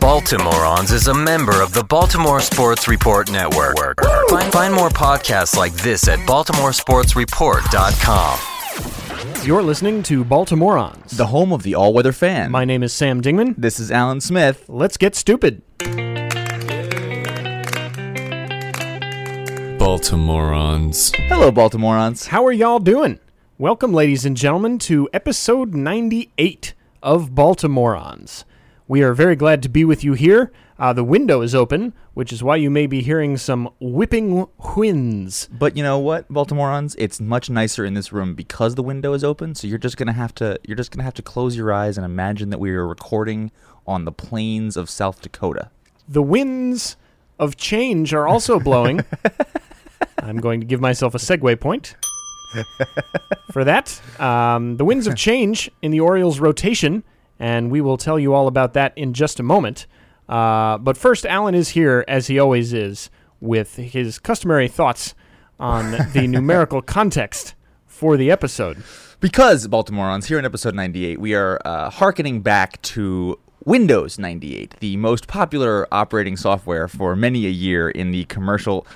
Baltimoreans is a member of the Baltimore Sports Report Network. Find, find more podcasts like this at baltimoresportsreport.com. You're listening to Baltimoreans. the home of the all-weather fan. My name is Sam Dingman. this is Alan Smith. Let's get stupid. Baltimoreans. Hello, Baltimoreans. How are y'all doing? Welcome, ladies and gentlemen, to episode 98 of Baltimoreans. We are very glad to be with you here. Uh, the window is open, which is why you may be hearing some whipping winds. But you know what, Baltimoreans? It's much nicer in this room because the window is open. So you're just gonna have to you're just gonna have to close your eyes and imagine that we are recording on the plains of South Dakota. The winds of change are also blowing. I'm going to give myself a segue point for that. Um, the winds of change in the Orioles' rotation, and we will tell you all about that in just a moment. Uh, but first, Alan is here, as he always is, with his customary thoughts on the numerical context for the episode. Because Baltimoreans, here in episode 98, we are uh, hearkening back to Windows 98, the most popular operating software for many a year in the commercial.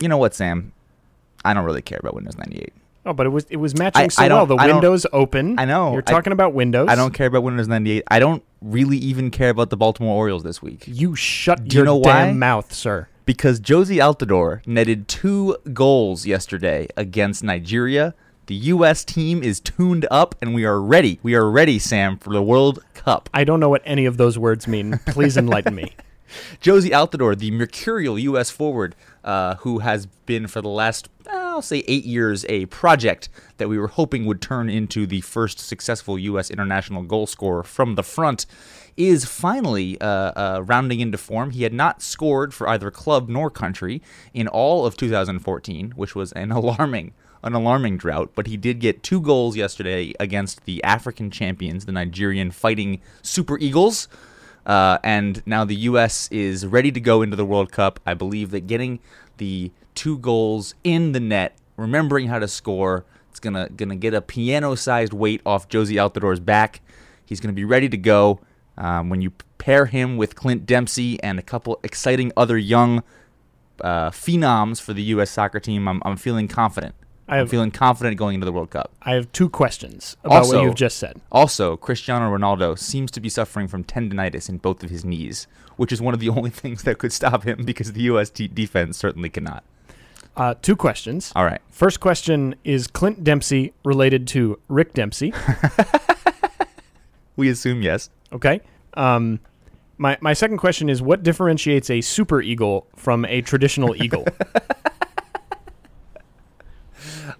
You know what, Sam? I don't really care about Windows 98. Oh, but it was it was matching I- so I well. The I window's open. I know. You're talking about Windows. I don't care about Windows 98. I don't really even care about the Baltimore Orioles this week. You shut Do you your know damn why? mouth, sir. because Jozy Altidore netted two goals yesterday against Nigeria. The U.S. team is tuned up, and we are ready. We are ready, Sam, for the World Cup. I don't know what any of those words mean. Please enlighten me. Jozy Altidore, the mercurial U.S. forward, uh, who has been for the last, I'll say, eight years, a project that we were hoping would turn into the first successful U.S. international goal scorer from the front, is finally uh, uh, rounding into form. He had not scored for either club nor country in all of 2014, which was an alarming. An alarming drought, but he did get two goals yesterday against the African champions, the Nigerian Fighting Super Eagles. Uh, and now the U.S. is ready to go into the World Cup. I believe that getting the two goals in the net, remembering how to score, it's gonna gonna get a piano-sized weight off Jozy Altidore's back. He's gonna be ready to go. Um, when you pair him with Clint Dempsey and a couple exciting other young uh, phenoms for the U.S. soccer team, I'm, I'm feeling confident. I I'm feeling confident going into the World Cup. I have two questions about Also- what you've just said. Also, Cristiano Ronaldo seems to be suffering from tendonitis in both of his knees, which is one of the only things that could stop him because the U.S. t- defense certainly cannot. Uh, two questions. All right. First question is Clint Dempsey related to Rick Dempsey? We assume yes. Okay. Um, my my second question is what differentiates a super eagle from a traditional eagle?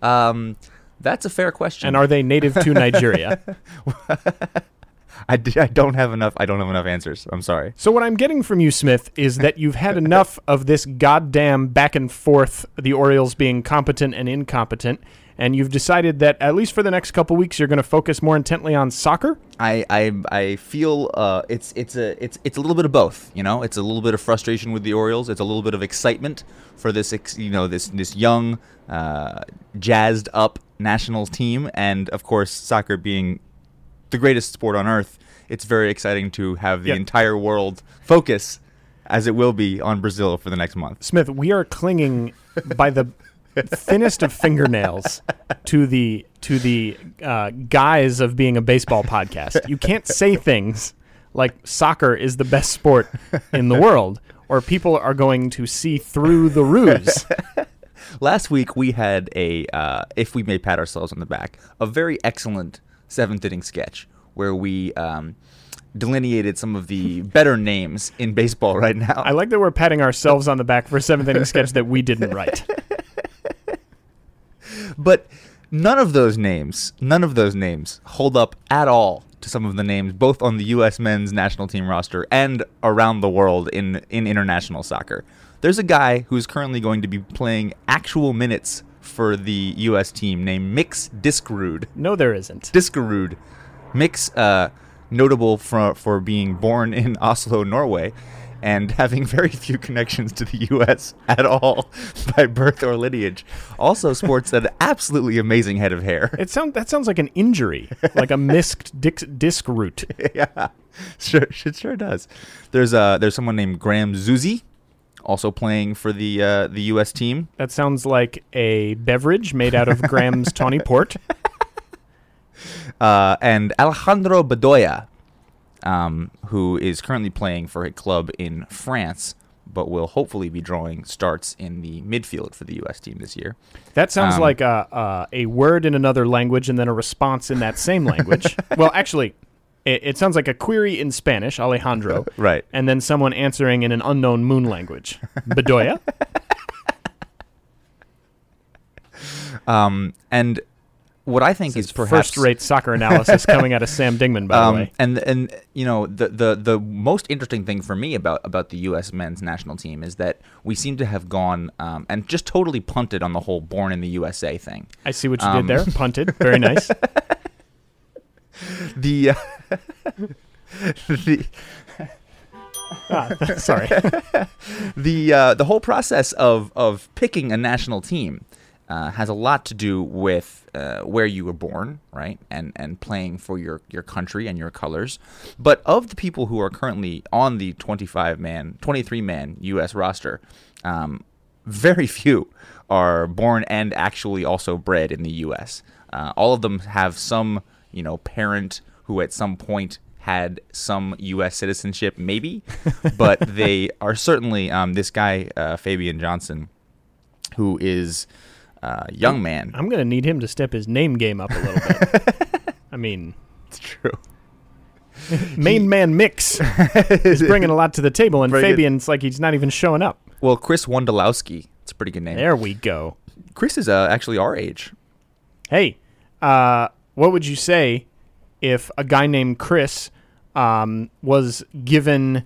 Um, that's a fair question. and are they native to Nigeria? I, d- I don't have enough. I don't have enough answers. I'm sorry. So what I'm getting from you, Smith, is that you've had enough of this goddamn back and forth, the Orioles being competent and incompetent, and you've decided that at least for the next couple weeks you're going to focus more intently on soccer. I I, I feel uh, it's it's a it's it's a little bit of both. You know, it's a little bit of frustration with the Orioles. It's a little bit of excitement for this ex- you know this this young, uh, jazzed up national team, and of course, soccer being the greatest sport on earth. It's very exciting to have the Yep. entire world focus, as it will be, on Brazil for the next month. Smith, we are clinging by the thinnest of fingernails to the to the uh, guise of being a baseball podcast. You can't say things like soccer is the best sport in the world, or people are going to see through the ruse. Last week we had a, uh, if we may pat ourselves on the back, a very excellent seventh inning sketch where we um, delineated some of the better names in baseball right now. I like that we're patting ourselves on the back for a seventh inning sketch that we didn't write. but none of those names, none of those names hold up at all to some of the names both on the U.S. men's national team roster and around the world in in international soccer. There's a guy who's currently going to be playing actual minutes for the U.S. team named Mix Diskerud. No, there isn't. Diskerud. Mix, uh, notable for, for being born in Oslo, Norway, and having very few connections to the U.S. at all by birth or lineage. Also sports an absolutely amazing head of hair. It sound that sounds like an injury, like a missed disc, disc root. yeah, sure, it sure does. There's uh, there's someone named Graham Zusi, also playing for the uh, the U.S. team. That sounds like a beverage made out of Graham's Tawny Port. Uh, and Alejandro Bedoya, um, who is currently playing for a club in France, but will hopefully be drawing starts in the midfield for the U.S. team this year. That sounds Um, like a, a a word in another language and then a response in that same language. well, actually, it, it sounds like a query in Spanish, Alejandro, Right. and then someone answering in an unknown moon language. Bedoya. Um, and what I think is perhaps First-rate soccer analysis coming out of Sam Dingman, by the Um, way. and and you know the, the the most interesting thing for me about about the U.S. men's national team is that we seem to have gone um, and just totally punted on the whole "born in the USA" thing. I see what you um, did there. Punted. Very nice. The uh, the Sorry. the uh, the whole process of of picking a national team uh, has a lot to do with uh, where you were born, right, and and playing for your your country and your colors. But of the people who are currently on the 25 man, 23 man U.S. roster, um, very few are born and actually also bred in the U.S. Uh, all of them have some you know parent who at some point had some U.S. citizenship, maybe, but they are certainly um, this guy uh, Fabian Johnson, who is a young man. I'm going to need him to step his name game up a little bit. I mean, It's true. main man mix is bringing a lot to the table, and Very good. Fabian's like he's not even showing up. Well, Chris Wondolowski. It's a pretty good name. There we go. Chris is uh, actually our age. Hey, uh, what would you say if a guy named Chris um, was given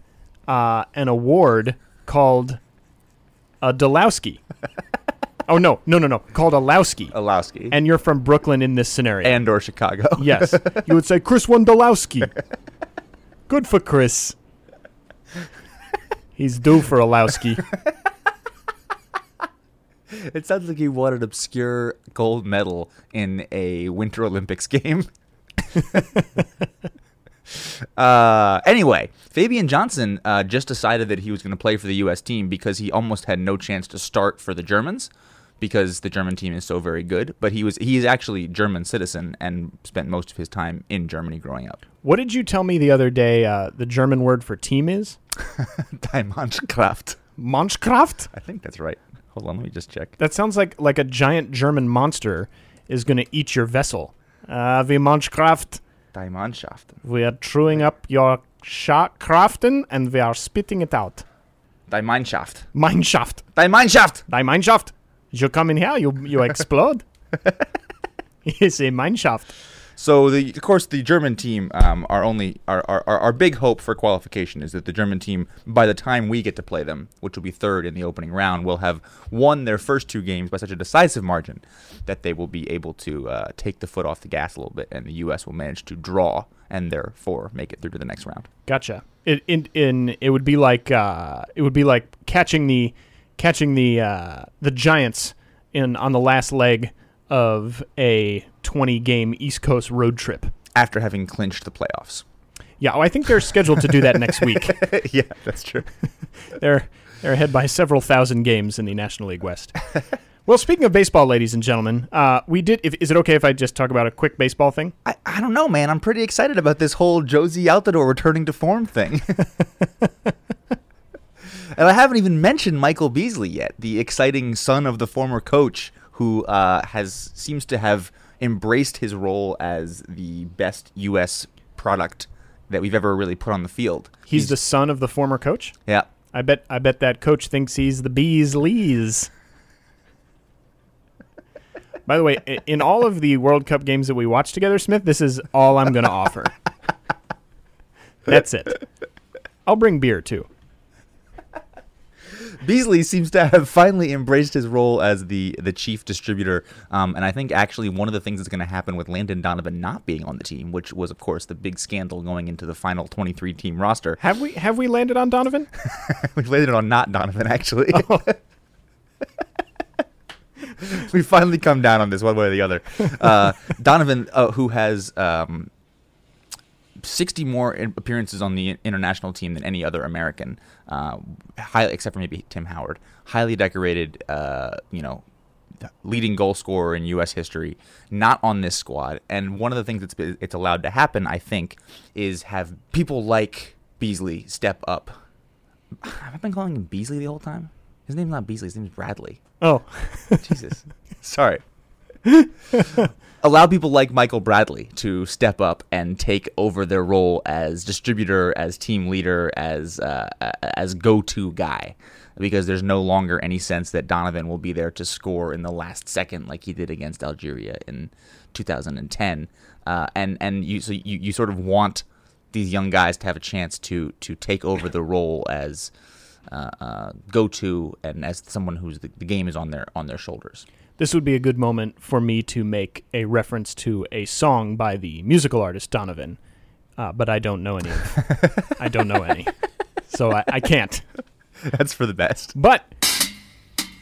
uh, an award called a Dolowski? oh no, no, no, no, called a Lowski. Olowski. And you're from Brooklyn in this scenario. and or Chicago. yes, you would say Chris won Wondolowski. Good for Chris. He's due for a Lowski. It sounds like he won an obscure gold medal in a Winter Olympics game. uh, anyway, Fabian Johnson uh, just decided that he was going to play for the U.S. team because he almost had no chance to start for the Germans because the German team is so very good. But he was he is actually German citizen and spent most of his time in Germany growing up. What did you tell me the other day? Uh, the German word for team is Die Mannschaft. Mannschaft. I think that's right. Hold on, let me just check. That sounds like like a giant German monster is going to eat your vessel. Uh, wie Mannschaft, Die Mannschaft. we are chewing up your sha- and we are spitting it out. Die Mannschaft. Mannschaft. Die Mannschaft. Die Mannschaft. You come in here, you you explode. it's a Mannschaft. So the of course the German team um, are only our, our our big hope for qualification is that the German team by the time we get to play them, which will be third in the opening round, will have won their first two games by such a decisive margin that they will be able to uh, take the foot off the gas a little bit, and the U.S. will manage to draw and therefore make it through to the next round. Gotcha. It in, in it would be like uh, it would be like catching the catching the uh, the Giants in on the last leg of a 20 game East Coast road trip. After having clinched the playoffs. Yeah, oh, I think they're scheduled to do that next week. yeah, that's true. They're they're ahead by several thousand games in the National League West. well, speaking of baseball, ladies and gentlemen, uh, we did. If, is it okay if I just talk about a quick baseball thing? I, I don't know, man. I'm pretty excited about this whole Jozy Altidore returning to form thing. and I haven't even mentioned Michael Beasley yet, the exciting son of the former coach who uh, has seems to have embraced his role as the best U.S. product that we've ever really put on the field. He's, the son of the former coach. yeah. I bet. I bet that coach thinks he's the Beasleys. By the way, in all of the World Cup games that we watched together, Smith, this is all I'm going to offer. That's it. I'll bring beer too. Beasley seems to have finally embraced his role as the the chief distributor, um, and I think actually one of the things that's going to happen with Landon Donovan not being on the team, which was of course the big scandal going into the final 23 team roster. Have we have we landed on Donovan? We've landed on not Donovan actually. we finally come down on this one way or the other. Uh, Donovan, uh, who has um, 60 more appearances on the international team than any other American, uh, highly, except for maybe Tim Howard. Highly decorated, uh, you know, leading goal scorer in U.S. history, not on this squad. And one of the things that's been, it's allowed to happen, I think, is have people like Beasley step up. Have I been calling him Beasley the whole time? His name's not Beasley. His name's Bradley. Oh, Jesus. Sorry. Allow people like Michael Bradley to step up and take over their role as distributor, as team leader, as uh, as go-to guy, because there's no longer any sense that Donovan will be there to score in the last second like he did against Algeria in 2010. Uh, and and you so you, you sort of want these young guys to have a chance to to take over the role as uh, uh, go to and as someone who's the, the game is on their on their shoulders. This would be a good moment for me to make a reference to a song by the musical artist Donovan, uh, but I don't know any. Of, I don't know any, so I, I can't. That's for the best. But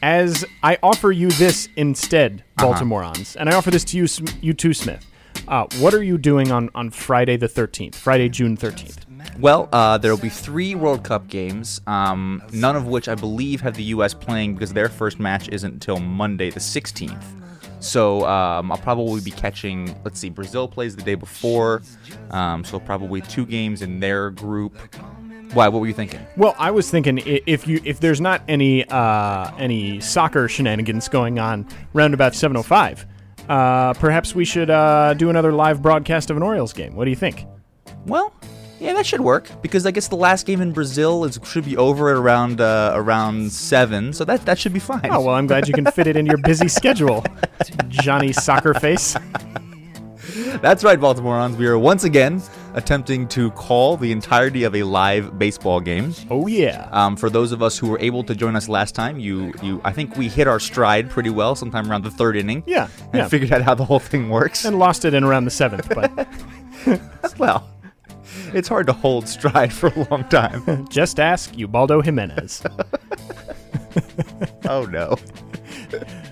as I offer you this instead, Baltimoreans, and I offer this to you, you too, Smith. Uh, what are you doing on, on Friday the 13th, Friday, June 13th? Well, uh, there will be three World Cup games, um, none of which I believe have the U.S. playing because their first match isn't until Monday the 16th. So um, I'll probably be catching. Let's see, Brazil plays the day before, um, so probably two games in their group. Why? What were you thinking? Well, I was thinking if you if there's not any uh, any soccer shenanigans going on round about 7:05, uh, perhaps we should uh, do another live broadcast of an Orioles game. What do you think? Well, yeah, that should work because I guess the last game in Brazil is should be over at around uh, around seven, so that that should be fine. Oh well, I'm glad you can fit it in your busy schedule, Johnny Soccer Face. That's right, Baltimoreans. We are once again attempting to call the entirety of a live baseball game. Oh yeah. Um, for those of us who were able to join us last time, you, you, I think we hit our stride pretty well, sometime around the third inning. Yeah, and yeah. figured out how the whole thing works. and lost it in around the seventh, but well, it's hard to hold stride for a long time. just ask Ubaldo Jimenez. oh no.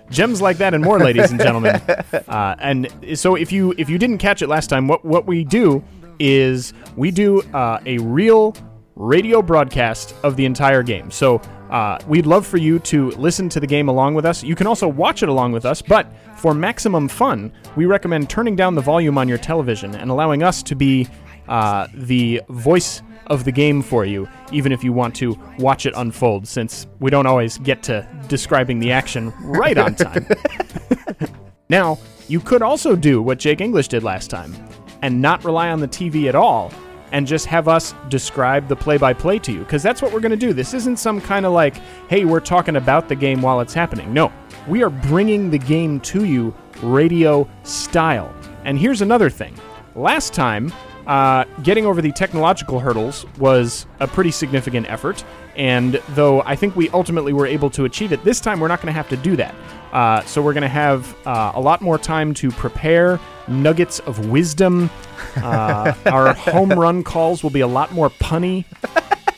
Gems like that and more, ladies and gentlemen. Uh, and so, if you if you didn't catch it last time, what what we do is we do uh, a real radio broadcast of the entire game. So uh, we'd love for you to listen to the game along with us. You can also watch it along with us, but for maximum fun, we recommend turning down the volume on your television and allowing us to be uh, the voice of the game for you, even if you want to watch it unfold, since we don't always get to describing the action right on time. now, you could also do what Jake English did last time and not rely on the TV at all and just have us describe the play by play to you, because that's what we're going to do. This isn't some kind of like, hey, we're talking about the game while it's happening. No, we are bringing the game to you radio style. And here's another thing last time, uh, getting over the technological hurdles was a pretty significant effort. And though I think we ultimately were able to achieve it, this time we're not going to have to do that. Uh, so we're going to have uh, a lot more time to prepare nuggets of wisdom. Uh, our home run calls will be a lot more punny.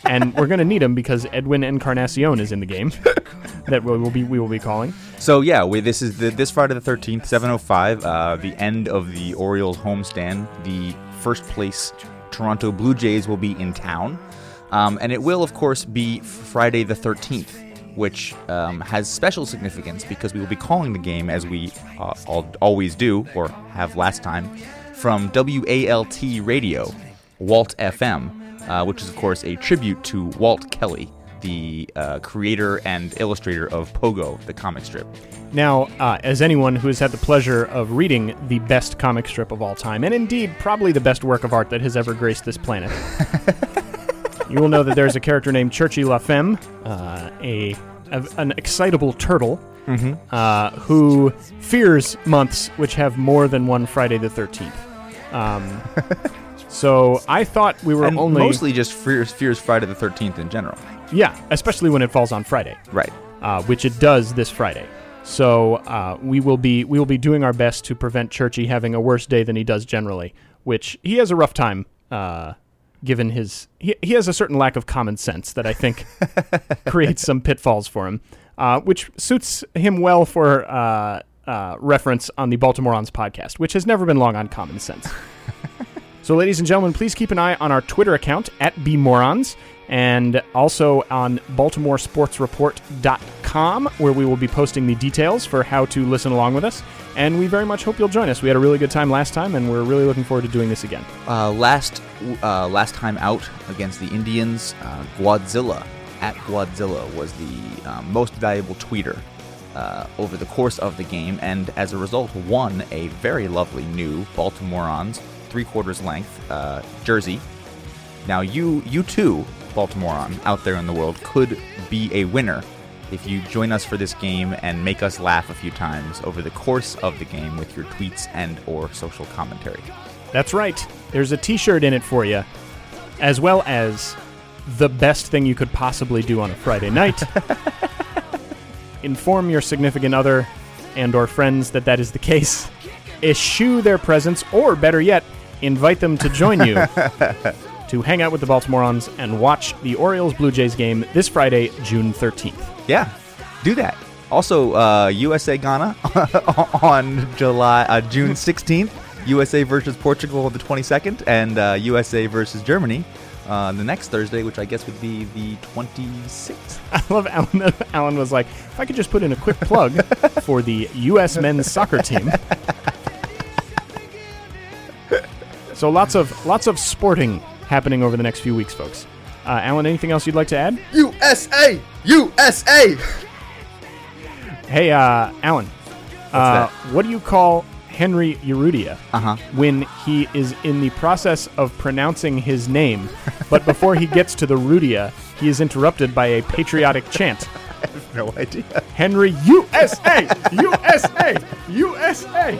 And we're going to need them because Edwin Encarnacion is in the game that we will be we will be calling. So yeah, we, this is the, this Friday the thirteenth, seven oh five, uh, the end of the Orioles homestand. The first place Toronto Blue Jays will be in town, um, and it will of course be Friday the thirteenth, which um, has special significance because we will be calling the game as we uh, al- always do or have last time from WALT Radio, Walt FM, uh, which is of course a tribute to Walt Kelly. The uh, creator and illustrator of Pogo, the comic strip. Now, uh, as anyone who has had the pleasure of reading the best comic strip of all time, and indeed probably the best work of art that has ever graced this planet, you will know that there's a character named Churchy La Femme, uh, a, a an excitable turtle uh, who fears months which have more than one Friday the 13th. Um, So I thought we were and only mostly just fears, fears Friday the 13th in general. yeah, especially when it falls on Friday. Right. uh, which it does this Friday. So uh, we will be we will be doing our best to prevent Churchy having a worse day than he does generally, which he has a rough time. Uh, given his he, he has a certain lack of common sense that I think creates some pitfalls for him, uh, which suits him well for uh, uh, reference on the Baltimoreans podcast, which has never been long on common sense. So, ladies and gentlemen, please keep an eye on our Twitter account at bmorons and also on baltimoresportsreport.com, where we will be posting the details for how to listen along with us. And we very much hope you'll join us. We had a really good time last time, and we're really looking forward to doing this again. Uh, last uh, last time out against the Indians, uh, at Guadzilla was the um, most valuable tweeter uh, over the course of the game, and as a result, won a very lovely new Baltimoreans three quarters length uh, jersey. Now, you you too, Baltimorean out there in the world, could be a winner if you join us for this game and make us laugh a few times over the course of the game with your tweets and or social commentary. That's right. There's a t shirt in it for you, as well as the best thing you could possibly do on a Friday night. Inform your significant other and or friends that that is the case. Eschew their presence, or better yet, invite them to join you to hang out with the Baltimoreans and watch the Orioles Blue Jays game this Friday, June 13th. Yeah, do that. Also, uh, USA Ghana on July uh, June 16th. USA versus Portugal on the 22nd, and uh, USA versus Germany uh, the next Thursday, which I guess would be the 26th. I love Alan. Alan was like, if I could just put in a quick plug for the U.S. men's soccer team. So lots of lots of sporting happening over the next few weeks, folks. Uh, Alan, anything else you'd like to add? USA! USA! Hey, uh, Alan, uh, what do you call Henry Urrutia Uh huh. when he is in the process of pronouncing his name, but before he gets to the Rudia, he is interrupted by a patriotic chant? I have no idea. Henry USA! USA! USA!